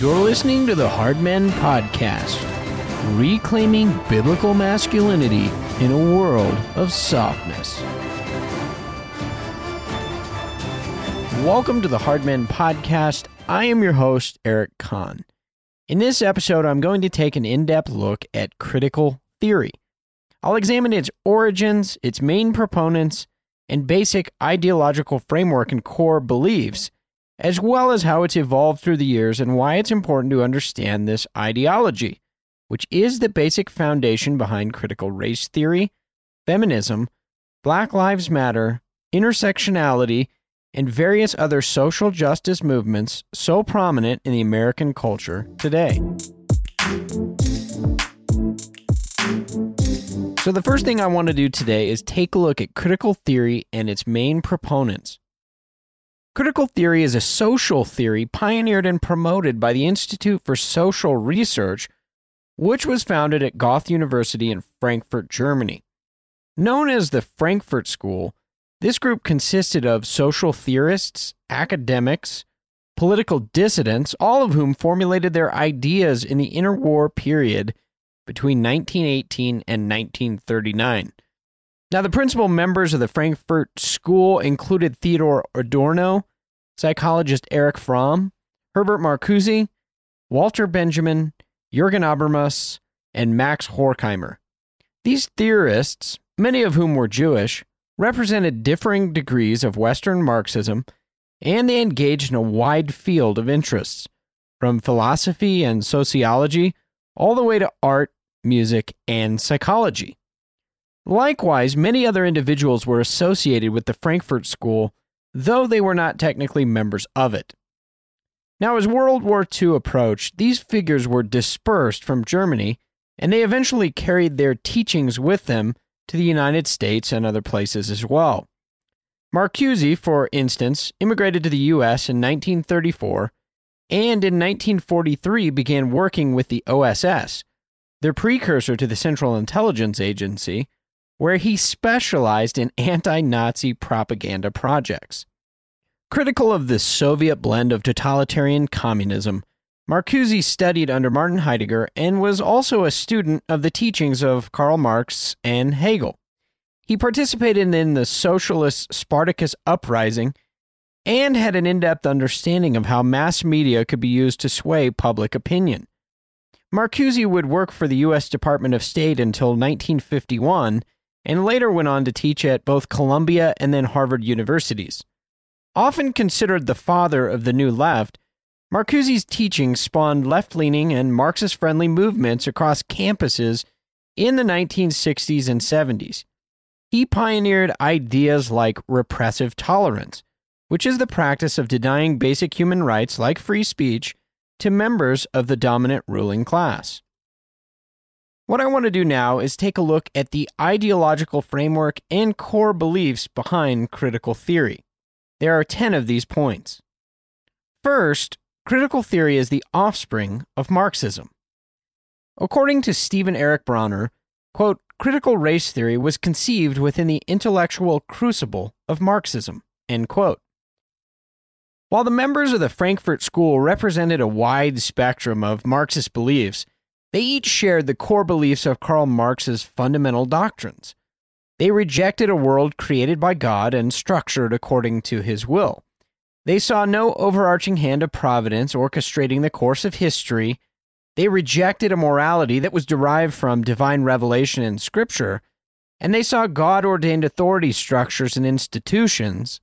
You're listening to the Hard Men Podcast, reclaiming biblical masculinity in a world of softness. Welcome to the Hard Men Podcast. I am your host, Eric Conn. In this episode, I'm going to take an in depth look at critical theory. I'll examine its origins, its main proponents, and basic ideological framework and core beliefs as well as how it's evolved through the years and why it's important to understand this ideology, which is the basic foundation behind critical race theory, feminism, Black Lives Matter, intersectionality, and various other social justice movements so prominent in the American culture today. So, the first thing I want to do today is take a look at critical theory and its main proponents. Critical theory is a social theory pioneered and promoted by the Institute for Social Research, which was founded at Goethe University in Frankfurt, Germany. Known as the Frankfurt School, this group consisted of social theorists, academics, political dissidents, all of whom formulated their ideas in the interwar period between 1918 and 1939. Now, the principal members of the Frankfurt School included Theodore Adorno, psychologist Eric Fromm, Herbert Marcuse, Walter Benjamin, Jürgen Habermas, and Max Horkheimer. These theorists, many of whom were Jewish, represented differing degrees of Western Marxism, and they engaged in a wide field of interests, from philosophy and sociology all the way to art, music, and psychology. Likewise, many other individuals were associated with the Frankfurt School, though they were not technically members of it. Now, as World War II approached, these figures were dispersed from Germany, and they eventually carried their teachings with them to the United States and other places as well. Marcuse, for instance, immigrated to the U.S. in 1934 and in 1943 began working with the OSS, their precursor to the Central Intelligence Agency, where he specialized in anti Nazi propaganda projects. Critical of the Soviet blend of totalitarian communism, Marcuse studied under Martin Heidegger and was also a student of the teachings of Karl Marx and Hegel. He participated in the socialist Spartacus uprising and had an in depth understanding of how mass media could be used to sway public opinion. Marcuse would work for the U.S. Department of State until 1951 and later went on to teach at both Columbia and then Harvard universities. Often considered the father of the New Left, Marcuse's teachings spawned left leaning and Marxist friendly movements across campuses in the 1960s and 70s. He pioneered ideas like repressive tolerance, which is the practice of denying basic human rights like free speech to members of the dominant ruling class. What I want to do now is take a look at the ideological framework and core beliefs behind critical theory. There are 10 of these points. First, critical theory is the offspring of Marxism. According to Stephen Eric Bronner, quote, critical race theory was conceived within the intellectual crucible of Marxism, end quote. While the members of the Frankfurt School represented a wide spectrum of Marxist beliefs, they each shared the core beliefs of Karl Marx's fundamental doctrines. They rejected a world created by God and structured according to his will. They saw no overarching hand of providence orchestrating the course of history. They rejected a morality that was derived from divine revelation in Scripture, and they saw God ordained authority structures and institutions,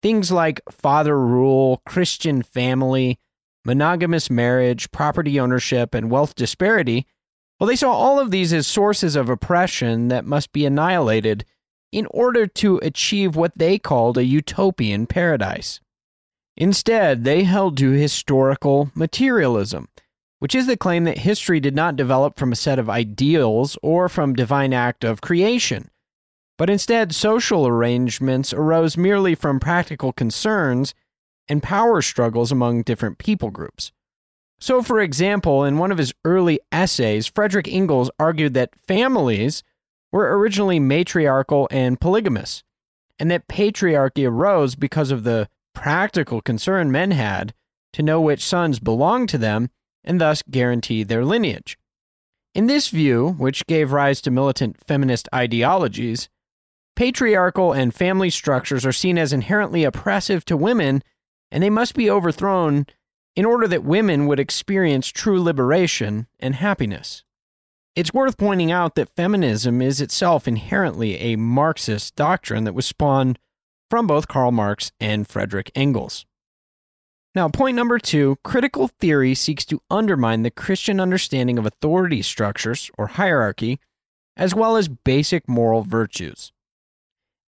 things like father rule, Christian family, monogamous marriage, property ownership, and wealth disparity, well, they saw all of these as sources of oppression that must be annihilated in order to achieve what they called a utopian paradise. Instead, they held to historical materialism, which is the claim that history did not develop from a set of ideals or from divine act of creation, but instead social arrangements arose merely from practical concerns and power struggles among different people groups. So, for example, in one of his early essays, Frederick Engels argued that families were originally matriarchal and polygamous, and that patriarchy arose because of the practical concern men had to know which sons belonged to them and thus guarantee their lineage. In this view, which gave rise to militant feminist ideologies, patriarchal and family structures are seen as inherently oppressive to women and they must be overthrown in order that women would experience true liberation and happiness. It's worth pointing out that feminism is itself inherently a Marxist doctrine that was spawned from both Karl Marx and Frederick Engels. Now, point number two critical theory seeks to undermine the Christian understanding of authority structures or hierarchy, as well as basic moral virtues.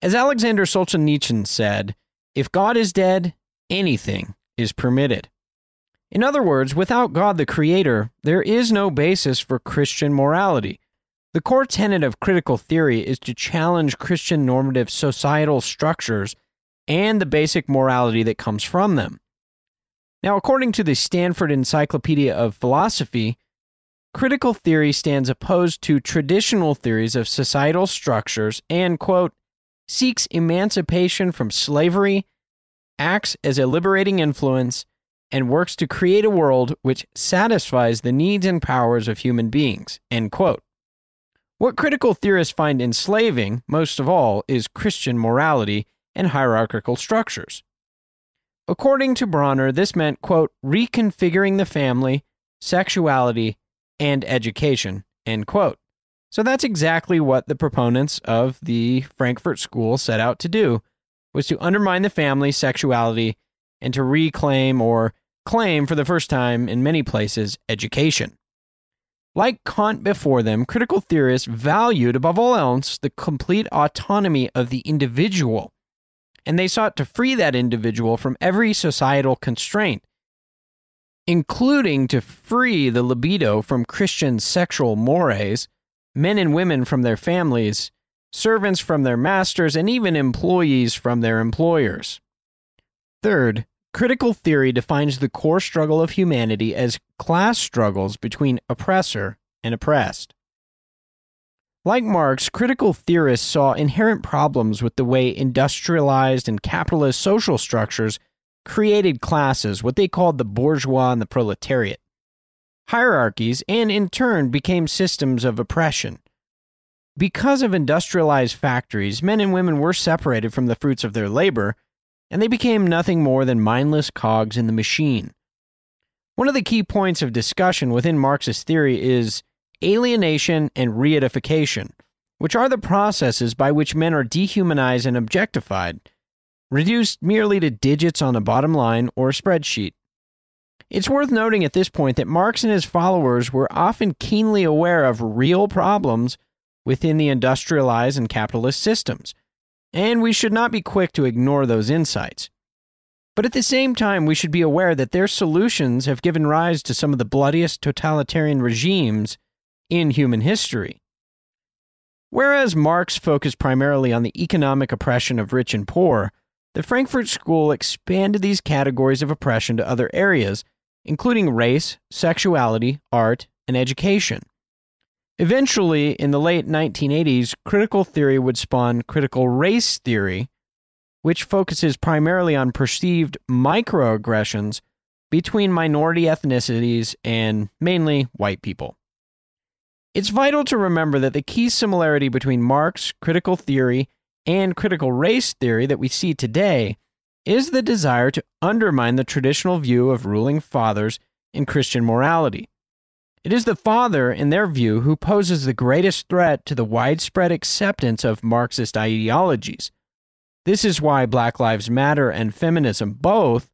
As Alexander Solzhenitsyn said, if God is dead, anything is permitted. In other words, without God the Creator, there is no basis for Christian morality. The core tenet of critical theory is to challenge Christian normative societal structures and the basic morality that comes from them. Now, according to the Stanford Encyclopedia of Philosophy, critical theory stands opposed to traditional theories of societal structures and, quote, seeks emancipation from slavery, acts as a liberating influence, and works to create a world which satisfies the needs and powers of human beings. End quote. What critical theorists find enslaving, most of all, is Christian morality and hierarchical structures. According to Bronner, this meant, quote, reconfiguring the family, sexuality, and education, end quote. So that's exactly what the proponents of the Frankfurt School set out to do, was to undermine the family, sexuality, and to reclaim or claim for the first time in many places education. Like Kant before them, critical theorists valued above all else the complete autonomy of the individual, and they sought to free that individual from every societal constraint, including to free the libido from Christian sexual mores, men and women from their families, servants from their masters, and even employees from their employers. Third, critical theory defines the core struggle of humanity as class struggles between oppressor and oppressed. Like Marx, critical theorists saw inherent problems with the way industrialized and capitalist social structures created classes, what they called the bourgeois and the proletariat. Hierarchies, and in turn became systems of oppression. Because of industrialized factories, men and women were separated from the fruits of their labor, and they became nothing more than mindless cogs in the machine. One of the key points of discussion within Marxist theory is alienation and reidification, which are the processes by which men are dehumanized and objectified, reduced merely to digits on a bottom line or a spreadsheet. It's worth noting at this point that Marx and his followers were often keenly aware of real problems within the industrialized and capitalist systems, and we should not be quick to ignore those insights. But at the same time, we should be aware that their solutions have given rise to some of the bloodiest totalitarian regimes in human history. Whereas Marx focused primarily on the economic oppression of rich and poor, the Frankfurt School expanded these categories of oppression to other areas, including race, sexuality, art, and education. Eventually, in the late 1980s, critical theory would spawn critical race theory, which focuses primarily on perceived microaggressions between minority ethnicities and mainly white people. It's vital to remember that the key similarity between Marx, critical theory, and critical race theory that we see today is the desire to undermine the traditional view of ruling fathers in Christian morality. It is the father, in their view, who poses the greatest threat to the widespread acceptance of Marxist ideologies. This is why Black Lives Matter and feminism both,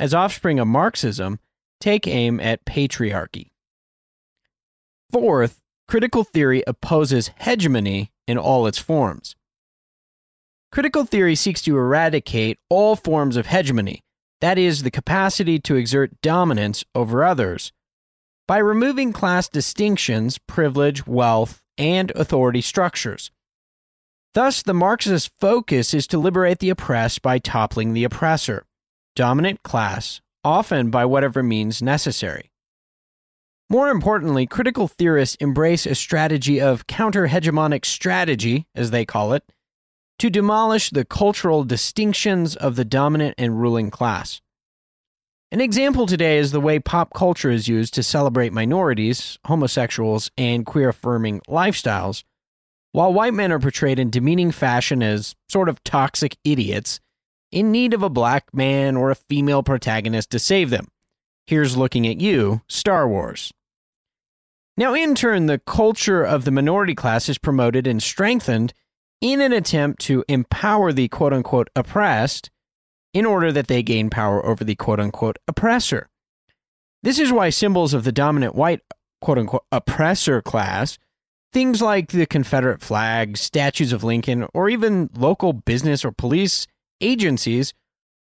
as offspring of Marxism, take aim at patriarchy. Fourth, critical theory opposes hegemony in all its forms. Critical theory seeks to eradicate all forms of hegemony, that is, the capacity to exert dominance over others, by removing class distinctions, privilege, wealth, and authority structures. Thus, the Marxist focus is to liberate the oppressed by toppling the oppressor, dominant class, often by whatever means necessary. More importantly, critical theorists embrace a strategy of counter hegemonic strategy, as they call it, to demolish the cultural distinctions of the dominant and ruling class. An example today is the way pop culture is used to celebrate minorities, homosexuals, and queer affirming lifestyles, while white men are portrayed in demeaning fashion as sort of toxic idiots in need of a black man or a female protagonist to save them. Here's looking at you, Star Wars. Now, in turn, the culture of the minority class is promoted and strengthened in an attempt to empower the quote unquote oppressed in order that they gain power over the quote unquote oppressor. This is why symbols of the dominant white quote unquote oppressor class, things like the Confederate flag, statues of Lincoln, or even local business or police agencies,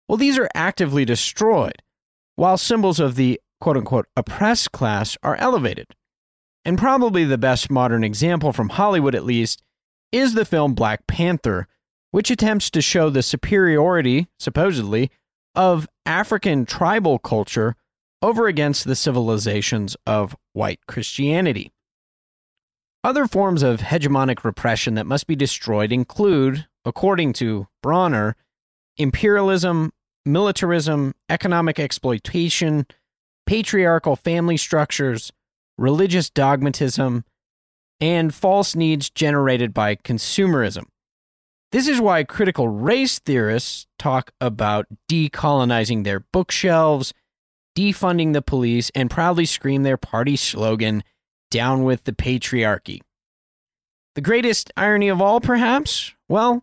well, these are actively destroyed, while symbols of the quote unquote oppressed class are elevated. And probably the best modern example from Hollywood, at least, is the film Black Panther, which attempts to show the superiority, supposedly, of African tribal culture over against the civilizations of white Christianity. Other forms of hegemonic repression that must be destroyed include, according to Bronner, imperialism, militarism, economic exploitation, patriarchal family structures, religious dogmatism, and false needs generated by consumerism. This is why critical race theorists talk about decolonizing their bookshelves, defunding the police, and proudly scream their party slogan, Down with the Patriarchy. The greatest irony of all, perhaps? Well,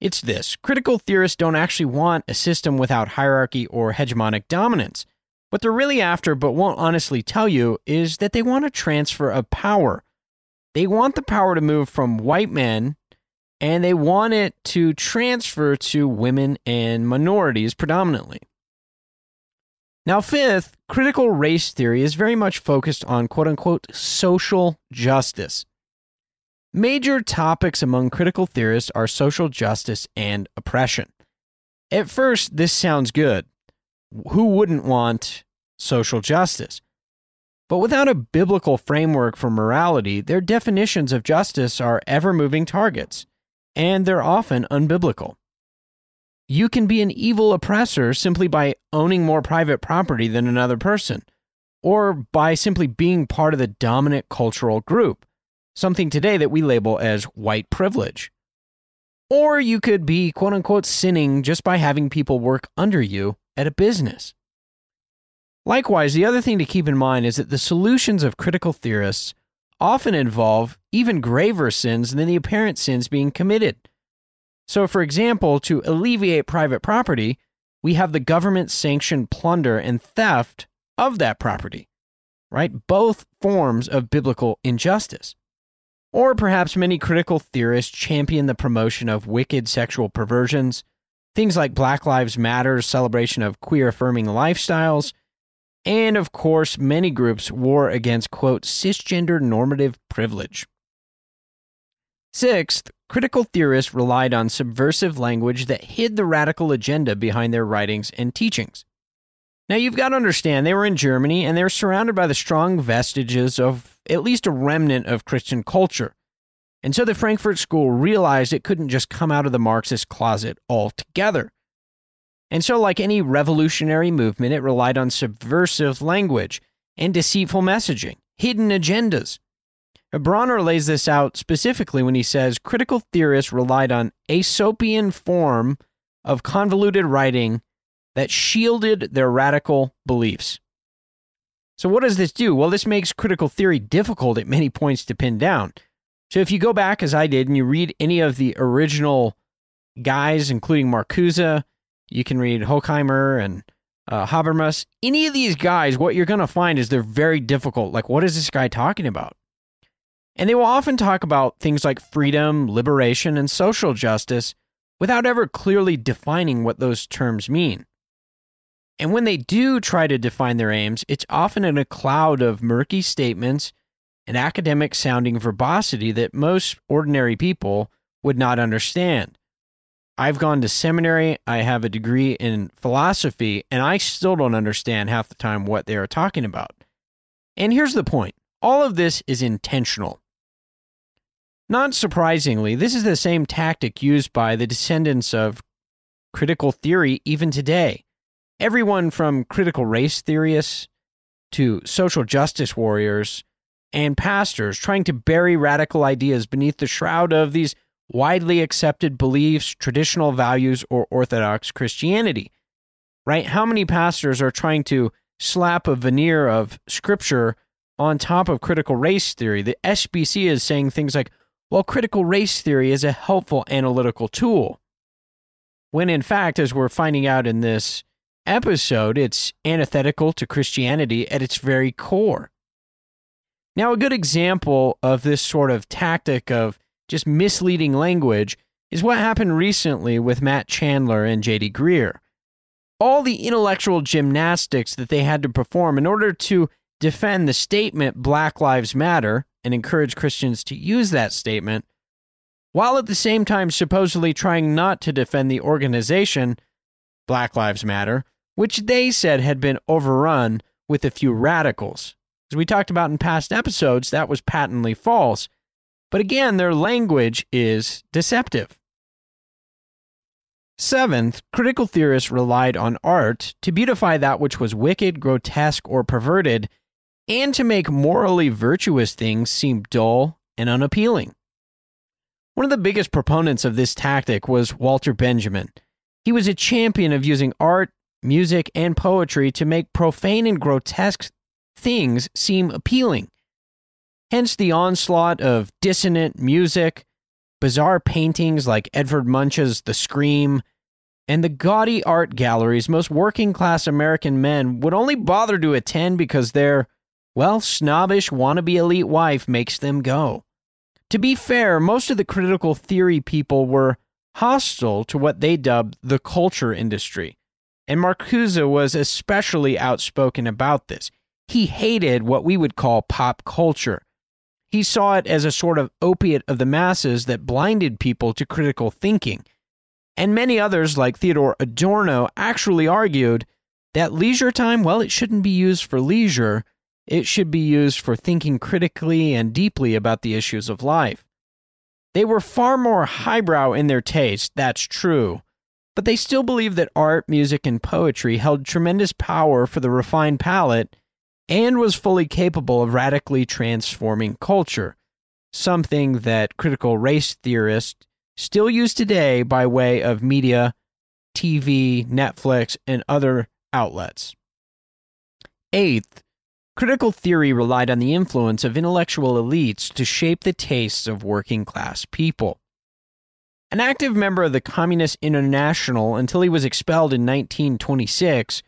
it's this critical theorists don't actually want a system without hierarchy or hegemonic dominance. What they're really after, but won't honestly tell you, is that they want a transfer of power. They want the power to move from white men and they want it to transfer to women and minorities predominantly. Now, fifth, critical race theory is very much focused on quote unquote social justice. Major topics among critical theorists are social justice and oppression. At first, this sounds good. Who wouldn't want social justice? But without a biblical framework for morality, their definitions of justice are ever moving targets and they're often unbiblical. You can be an evil oppressor simply by owning more private property than another person, or by simply being part of the dominant cultural group, something today that we label as white privilege. Or you could be quote unquote sinning just by having people work under you at a business. Likewise, the other thing to keep in mind is that the solutions of critical theorists often involve even graver sins than the apparent sins being committed. So, for example, to alleviate private property, we have the government sanctioned plunder and theft of that property, right? Both forms of biblical injustice. Or perhaps many critical theorists champion the promotion of wicked sexual perversions, things like Black Lives Matter's celebration of queer affirming lifestyles, and of course, many groups war against, quote, cisgender normative privilege. Sixth, critical theorists relied on subversive language that hid the radical agenda behind their writings and teachings. Now, you've got to understand, they were in Germany and they were surrounded by the strong vestiges of at least a remnant of Christian culture. And so the Frankfurt School realized it couldn't just come out of the Marxist closet altogether. And so, like any revolutionary movement, it relied on subversive language and deceitful messaging, hidden agendas. Bronner lays this out specifically when he says critical theorists relied on Aesopian form of convoluted writing that shielded their radical beliefs. So, what does this do? Well, this makes critical theory difficult at many points to pin down. So, if you go back, as I did, and you read any of the original guys, including Marcuse, you can read Horkheimer and uh, Habermas. Any of these guys, what you're going to find is they're very difficult. Like, what is this guy talking about? And they will often talk about things like freedom, liberation, and social justice without ever clearly defining what those terms mean. And when they do try to define their aims, it's often in a cloud of murky statements and academic sounding verbosity that most ordinary people would not understand. I've gone to seminary, I have a degree in philosophy, and I still don't understand half the time what they are talking about. And here's the point all of this is intentional. Not surprisingly, this is the same tactic used by the descendants of critical theory even today. everyone from critical race theorists to social justice warriors and pastors trying to bury radical ideas beneath the shroud of these widely accepted beliefs, traditional values, or Orthodox Christianity. Right? How many pastors are trying to slap a veneer of scripture on top of critical race theory? The SBC is saying things like, well, critical race theory is a helpful analytical tool. When in fact, as we're finding out in this episode, it's antithetical to Christianity at its very core. Now, a good example of this sort of tactic of just misleading language is what happened recently with Matt Chandler and JD Greear. All the intellectual gymnastics that they had to perform in order to defend the statement Black Lives Matter and encourage Christians to use that statement, while at the same time supposedly trying not to defend the organization, Black Lives Matter, which they said had been overrun with a few radicals. As we talked about in past episodes, that was patently false. But again, their language is deceptive. Seventh, critical theorists relied on art to beautify that which was wicked, grotesque, or perverted, and to make morally virtuous things seem dull and unappealing. One of the biggest proponents of this tactic was Walter Benjamin. He was a champion of using art, music, and poetry to make profane and grotesque things seem appealing. Hence the onslaught of dissonant music, bizarre paintings like Edvard Munch's The Scream, and the gaudy art galleries most working class American men would only bother to attend because their, well, snobbish wannabe elite wife makes them go. To be fair, most of the critical theory people were hostile to what they dubbed the culture industry, and Marcuse was especially outspoken about this. He hated what we would call pop culture. He saw it as a sort of opiate of the masses that blinded people to critical thinking. And many others, like Theodore Adorno, actually argued that leisure time, well, it shouldn't be used for leisure. It should be used for thinking critically and deeply about the issues of life. They were far more highbrow in their taste, that's true, but they still believed that art, music, and poetry held tremendous power for the refined palate and was fully capable of radically transforming culture, something that critical race theorists still use today by way of media, TV, Netflix, and other outlets. Eighth, critical theory relied on the influence of intellectual elites to shape the tastes of working class people. An active member of the Communist International until he was expelled in 1926,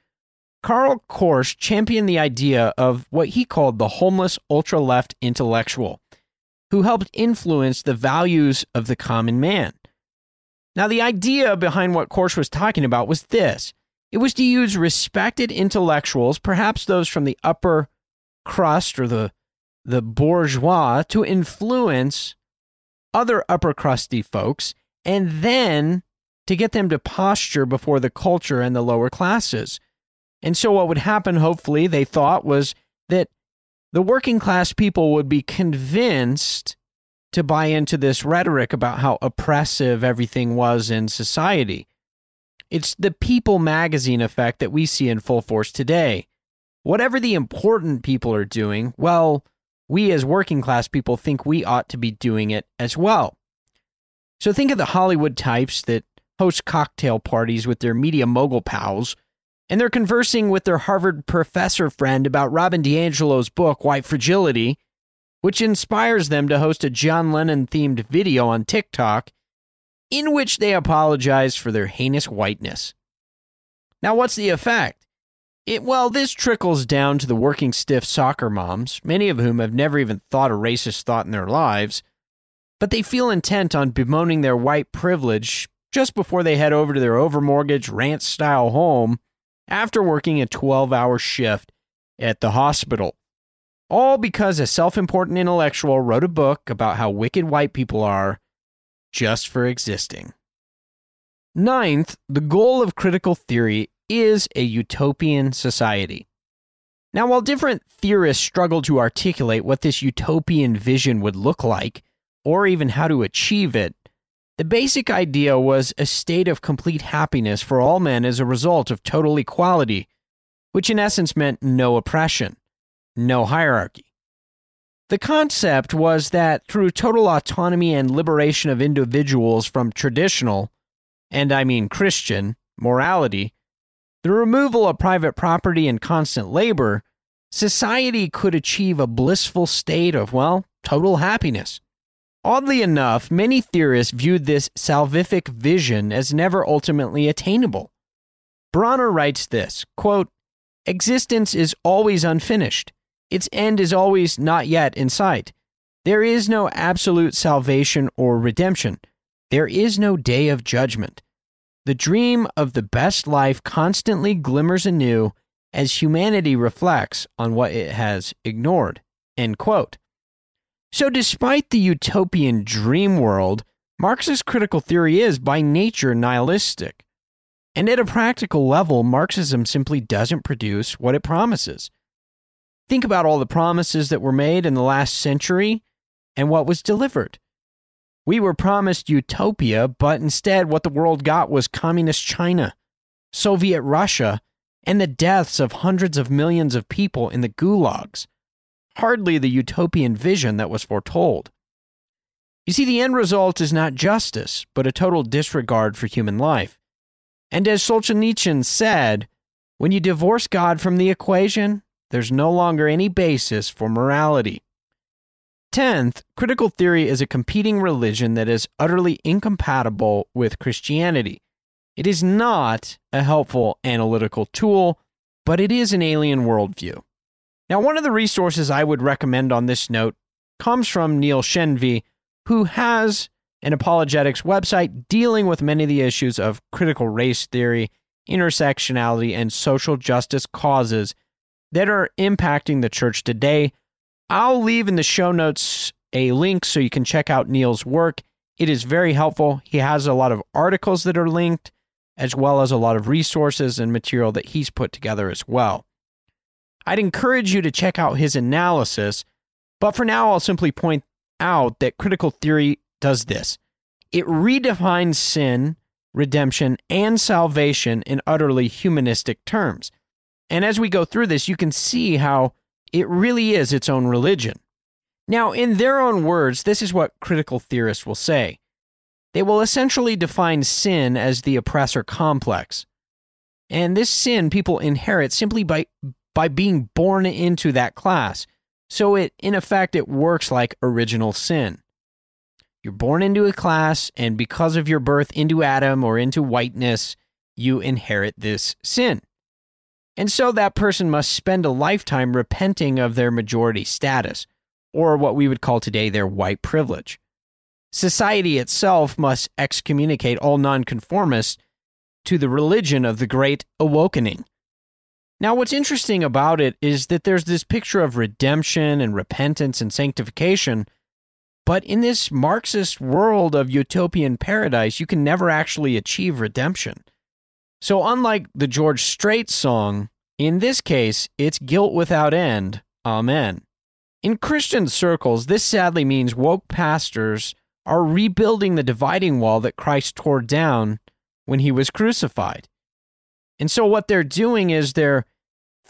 Karl Korsch championed the idea of what he called the homeless ultra left intellectual, who helped influence the values of the common man. Now, the idea behind what Korsch was talking about was this it was to use respected intellectuals, perhaps those from the upper crust or the, the bourgeois, to influence other upper crusty folks, and then to get them to posture before the culture and the lower classes and so, what would happen, hopefully, they thought, was that the working class people would be convinced to buy into this rhetoric about how oppressive everything was in society. It's the People magazine effect that we see in full force today. Whatever the important people are doing, well, we as working class people think we ought to be doing it as well. So think of the Hollywood types that host cocktail parties with their media mogul pals and they're conversing with their Harvard professor friend about Robin DiAngelo's book, White Fragility, which inspires them to host a John Lennon themed video on TikTok in which they apologize for their heinous whiteness. Now, what's the effect? It, well, this trickles down to the working stiff soccer moms, many of whom have never even thought a racist thought in their lives, but they feel intent on bemoaning their white privilege just before they head over to their overmortgaged ranch style home after working a 12 hour shift at the hospital. All because a self important intellectual wrote a book about how wicked white people are just for existing. Ninth, the goal of critical theory is a utopian society. Now, while different theorists struggle to articulate what this utopian vision would look like, or even how to achieve it, The basic idea was a state of complete happiness for all men as a result of total equality, which in essence meant no oppression, no hierarchy. The concept was that through total autonomy and liberation of individuals from traditional, and I mean Christian, morality, the removal of private property and constant labor, society could achieve a blissful state of, well, total happiness. Oddly enough, many theorists viewed this salvific vision as never ultimately attainable. Bronner writes this quote, Existence is always unfinished. Its end is always not yet in sight. There is no absolute salvation or redemption. There is no day of judgment. The dream of the best life constantly glimmers anew as humanity reflects on what it has ignored. End quote. So, despite the utopian dream world, Marxist critical theory is by nature nihilistic. And at a practical level, Marxism simply doesn't produce what it promises. Think about all the promises that were made in the last century and what was delivered. We were promised utopia, but instead, what the world got was communist China, Soviet Russia, and the deaths of hundreds of millions of people in the gulags hardly the utopian vision that was foretold. You see, the end result is not justice, but a total disregard for human life. And as Solzhenitsyn said, when you divorce God from the equation, there's no longer any basis for morality. Tenth, critical theory is a competing religion that is utterly incompatible with Christianity. It is not a helpful analytical tool, but it is an alien worldview. Now, one of the resources I would recommend on this note comes from Neil Shenvi, who has an apologetics website dealing with many of the issues of critical race theory, intersectionality, and social justice causes that are impacting the church today. I'll leave in the show notes a link so you can check out Neil's work. It is very helpful. He has a lot of articles that are linked, as well as a lot of resources and material that he's put together as well. I'd encourage you to check out his analysis, but for now, I'll simply point out that critical theory does this it redefines sin, redemption, and salvation in utterly humanistic terms. And as we go through this, you can see how it really is its own religion. Now, in their own words, this is what critical theorists will say. They will essentially define sin as the oppressor complex. And this sin people inherit simply by by being born into that class. So it in effect it works like original sin. You're born into a class and because of your birth into Adam or into whiteness, you inherit this sin. And so that person must spend a lifetime repenting of their majority status, or what we would call today their white privilege. Society itself must excommunicate all nonconformists to the religion of the Great Awakening, now, what's interesting about it is that there's this picture of redemption and repentance and sanctification, but in this Marxist world of utopian paradise, you can never actually achieve redemption. So, unlike the George Strait song, in this case, it's guilt without end. Amen. In Christian circles, this sadly means woke pastors are rebuilding the dividing wall that Christ tore down when he was crucified. And so, what they're doing is they're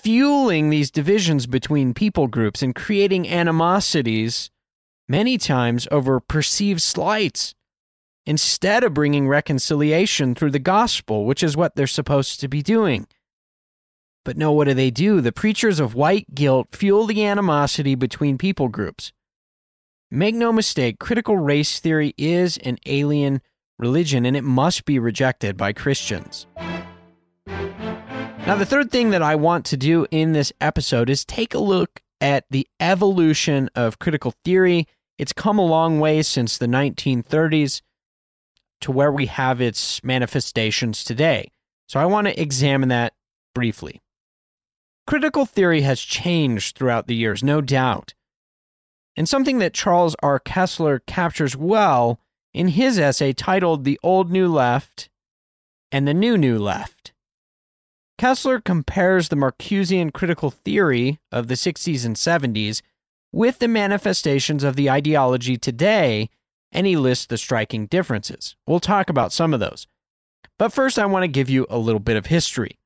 fueling these divisions between people groups and creating animosities many times over perceived slights instead of bringing reconciliation through the gospel, which is what they're supposed to be doing. But no, what do they do? The preachers of white guilt fuel the animosity between people groups. Make no mistake, critical race theory is an alien religion and it must be rejected by Christians. Now, the third thing that I want to do in this episode is take a look at the evolution of critical theory. It's come a long way since the 1930s to where we have its manifestations today. So I want to examine that briefly. Critical theory has changed throughout the years, no doubt. And something that Charles R. Kesler captures well in his essay titled The Old New Left and the New New Left. Kesler compares the Marcusean critical theory of the 60s and 70s with the manifestations of the ideology today and he lists the striking differences. We'll talk about some of those. But first, I want to give you a little bit of history.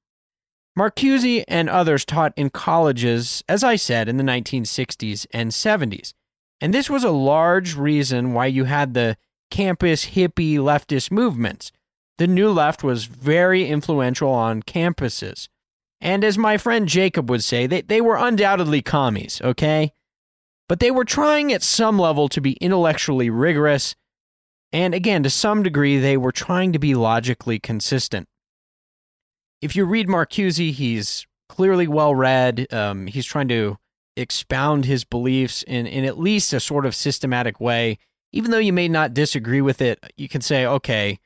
Marcuse and others taught in colleges, as I said, in the 1960s and 70s. And this was a large reason why you had the campus hippie leftist movements. The New Left was very influential on campuses. And as my friend Jacob would say, they, they were undoubtedly commies, okay? But they were trying at some level to be intellectually rigorous. And again, to some degree, they were trying to be logically consistent. If you read Marcuse, he's clearly well read. Um, he's trying to expound his beliefs in, in at least a sort of systematic way. Even though you may not disagree with it, you can say, okay,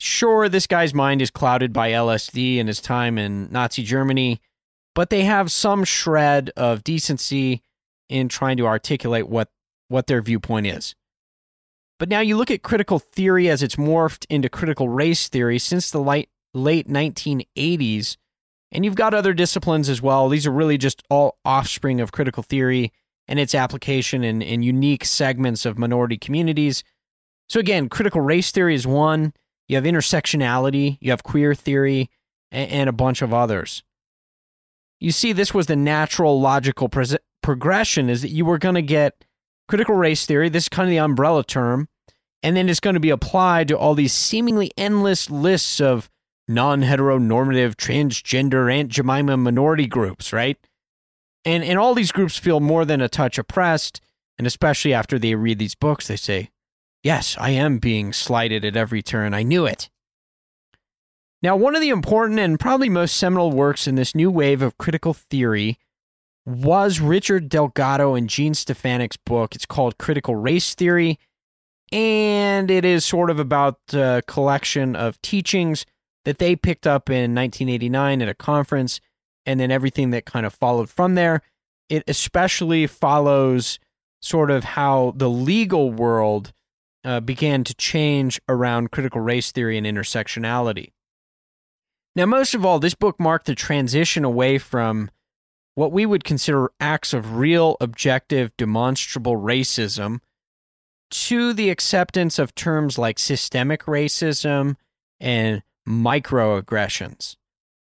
sure, this guy's mind is clouded by LSD and his time in Nazi Germany, but they have some shred of decency in trying to articulate what, what their viewpoint is. But now you look at critical theory as it's morphed into critical race theory since the late, late 1980s, and you've got other disciplines as well. These are really just all offspring of critical theory and its application in, in unique segments of minority communities. So, again, critical race theory is one. You have intersectionality, you have queer theory, and, a bunch of others. You see, this was the natural logical pre- progression is that you were going to get critical race theory, this is kind of the umbrella term, and then it's going to be applied to all these seemingly endless lists of non heteronormative, transgender, Aunt Jemima minority groups, right? And, and all these groups feel more than a touch oppressed. And especially after they read these books, they say, Yes, I am being slighted at every turn. I knew it. Now, one of the important and probably most seminal works in this new wave of critical theory was Richard Delgado and Jean Stefanik's book. It's called Critical Race Theory, and it is sort of about a collection of teachings that they picked up in 1989 at a conference, and then everything that kind of followed from there. It especially follows sort of how the legal world uh, began to change around critical race theory and intersectionality. Now, most of all, this book marked the transition away from what we would consider acts of real, objective, demonstrable racism to the acceptance of terms like systemic racism and microaggressions.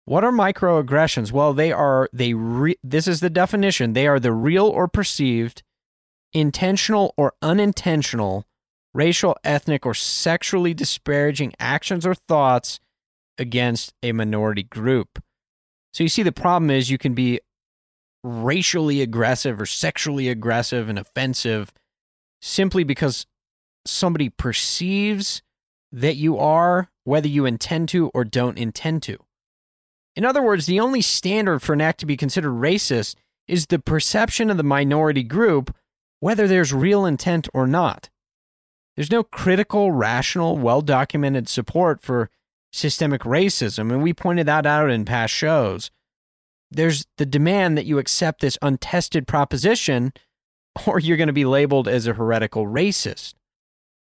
What are microaggressions? Well, they are they re- this is the definition. They are the real or perceived intentional or unintentional racial, ethnic, or sexually disparaging actions or thoughts against a minority group. So you see, the problem is you can be racially aggressive or sexually aggressive and offensive simply because somebody perceives that you are, whether you intend to or don't intend to. In other words, the only standard for an act to be considered racist is the perception of the minority group, whether there's real intent or not. There's no critical, rational, well documented support for systemic racism, and we pointed that out in past shows. There's the demand that you accept this untested proposition, or you're going to be labeled as a heretical racist.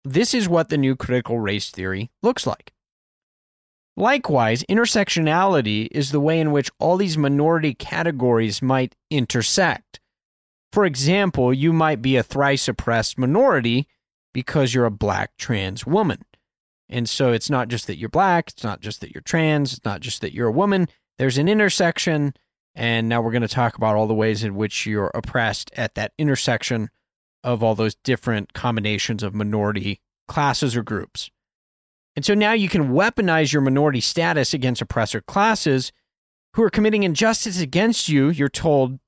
This is what the new critical race theory looks like. Likewise, intersectionality is the way in which all these minority categories might intersect. For example, you might be a thrice oppressed minority because you're a black trans woman. And so it's not just that you're black, it's not just that you're trans, it's not just that you're a woman. There's an intersection. And now we're going to talk about all the ways in which you're oppressed at that intersection of all those different combinations of minority classes or groups. And so now you can weaponize your minority status against oppressor classes who are committing injustice against you, you're told,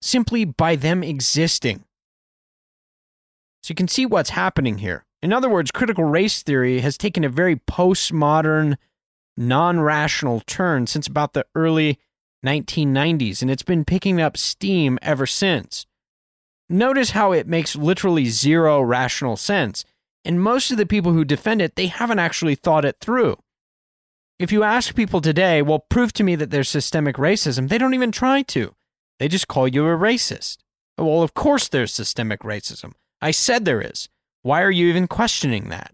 simply by them existing. So you can see what's happening here. In other words, critical race theory has taken a very postmodern, non rational turn since about the early 1990s, and it's been picking up steam ever since. Notice how it makes literally zero rational sense, and most of the people who defend it, they haven't actually thought it through. If you ask people today, well, prove to me that there's systemic racism, they don't even try to. They just call you a racist. Well, of course there's systemic racism. I said there is. Why are you even questioning that?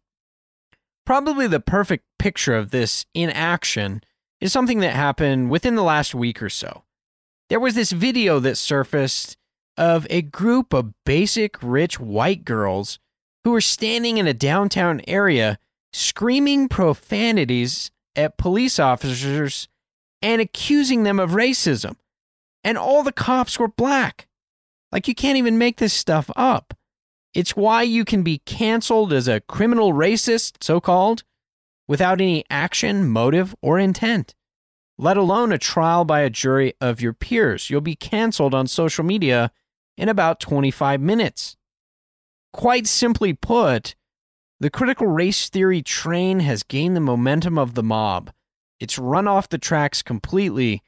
Probably the perfect picture of this in action is something that happened within the last week or so. There was this video that surfaced of a group of basic rich white girls who were standing in a downtown area screaming profanities at police officers and accusing them of racism. And all the cops were black. Like, you can't even make this stuff up. It's why you can be canceled as a criminal racist, so called, without any action, motive, or intent, let alone a trial by a jury of your peers. You'll be canceled on social media in about 25 minutes. Quite simply put, the critical race theory train has gained the momentum of the mob. It's run off the tracks completely,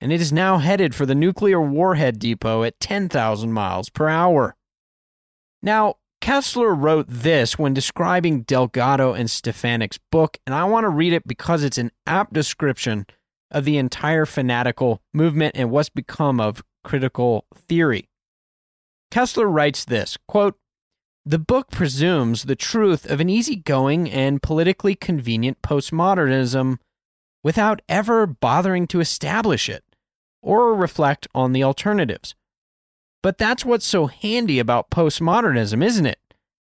and it is now headed for the nuclear warhead depot at 10,000 miles per hour. Now, Kesler wrote this when describing Delgado and Stefancic's book, and I want to read it because it's an apt description of the entire fanatical movement and what's become of critical theory. Kesler writes this quote, The book presumes the truth of an easygoing and politically convenient postmodernism without ever bothering to establish it or reflect on the alternatives. But that's what's so handy about postmodernism, isn't it?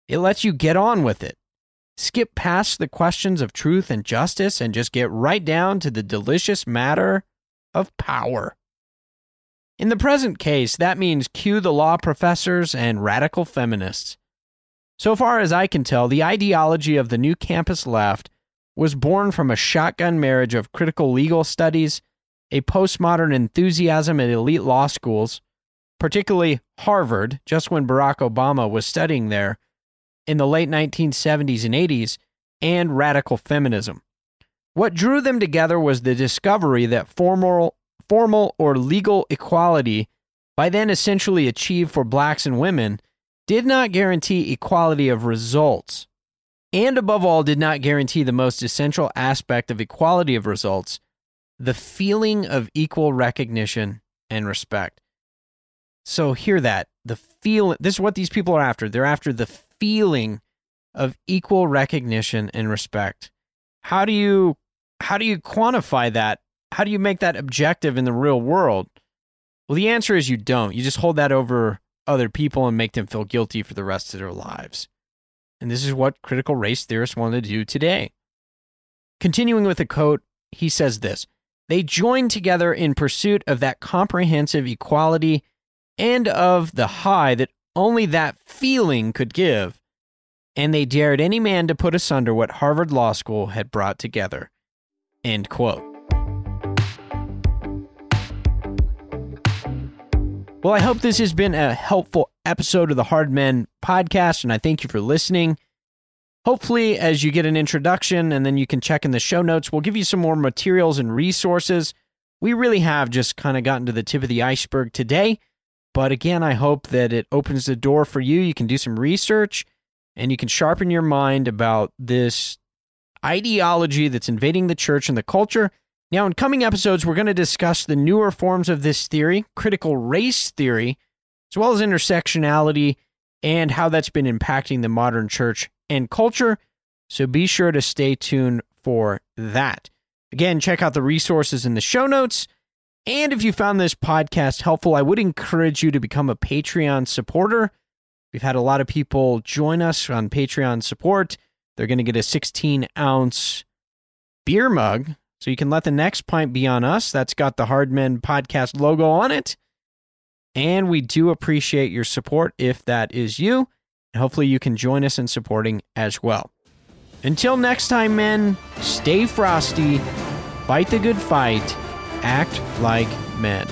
It lets you get on with it. Skip past the questions of truth and justice and just get right down to the delicious matter of power. In the present case, that means cue the law professors and radical feminists. So far as I can tell, the ideology of the new campus left was born from a shotgun marriage of critical legal studies, a postmodern enthusiasm at elite law schools, particularly Harvard, just when Barack Obama was studying there in the late 1970s and 80s, and radical feminism. What drew them together was the discovery that formal, formal or legal equality, by then essentially achieved for blacks and women, did not guarantee equality of results, and above all, did not guarantee the most essential aspect of equality of results the feeling of equal recognition and respect. So hear that. The feel this is what these people are after. They're after the feeling of equal recognition and respect. How do you how do you quantify that? How do you make that objective in the real world? Well, the answer is you don't. You just hold that over other people and make them feel guilty for the rest of their lives. And this is what critical race theorists want to do today. Continuing with the quote, he says this They join together in pursuit of that comprehensive equality and of the high that only that feeling could give, and they dared any man to put asunder what Harvard Law School had brought together. End quote. Well, I hope this has been a helpful episode of the Hard Men podcast, and I thank you for listening. Hopefully, as you get an introduction and then you can check in the show notes, we'll give you some more materials and resources. We really have just kind of gotten to the tip of the iceberg today. But again, I hope that it opens the door for you. You can do some research and you can sharpen your mind about this ideology that's invading the church and the culture. Now, in coming episodes, we're going to discuss the newer forms of this theory, critical race theory, as well as intersectionality and how that's been impacting the modern church and culture. So be sure to stay tuned for that. Again, check out the resources in the show notes. And if you found this podcast helpful, I would encourage you to become a Patreon supporter. We've had a lot of people join us on Patreon support. They're going to get a 16 ounce beer mug. So you can let the next pint be on us. That's got the Hard Men podcast logo on it. And we do appreciate your support if that is you. And hopefully you can join us in supporting as well. Until next time, men, stay frosty, fight the good fight act like men.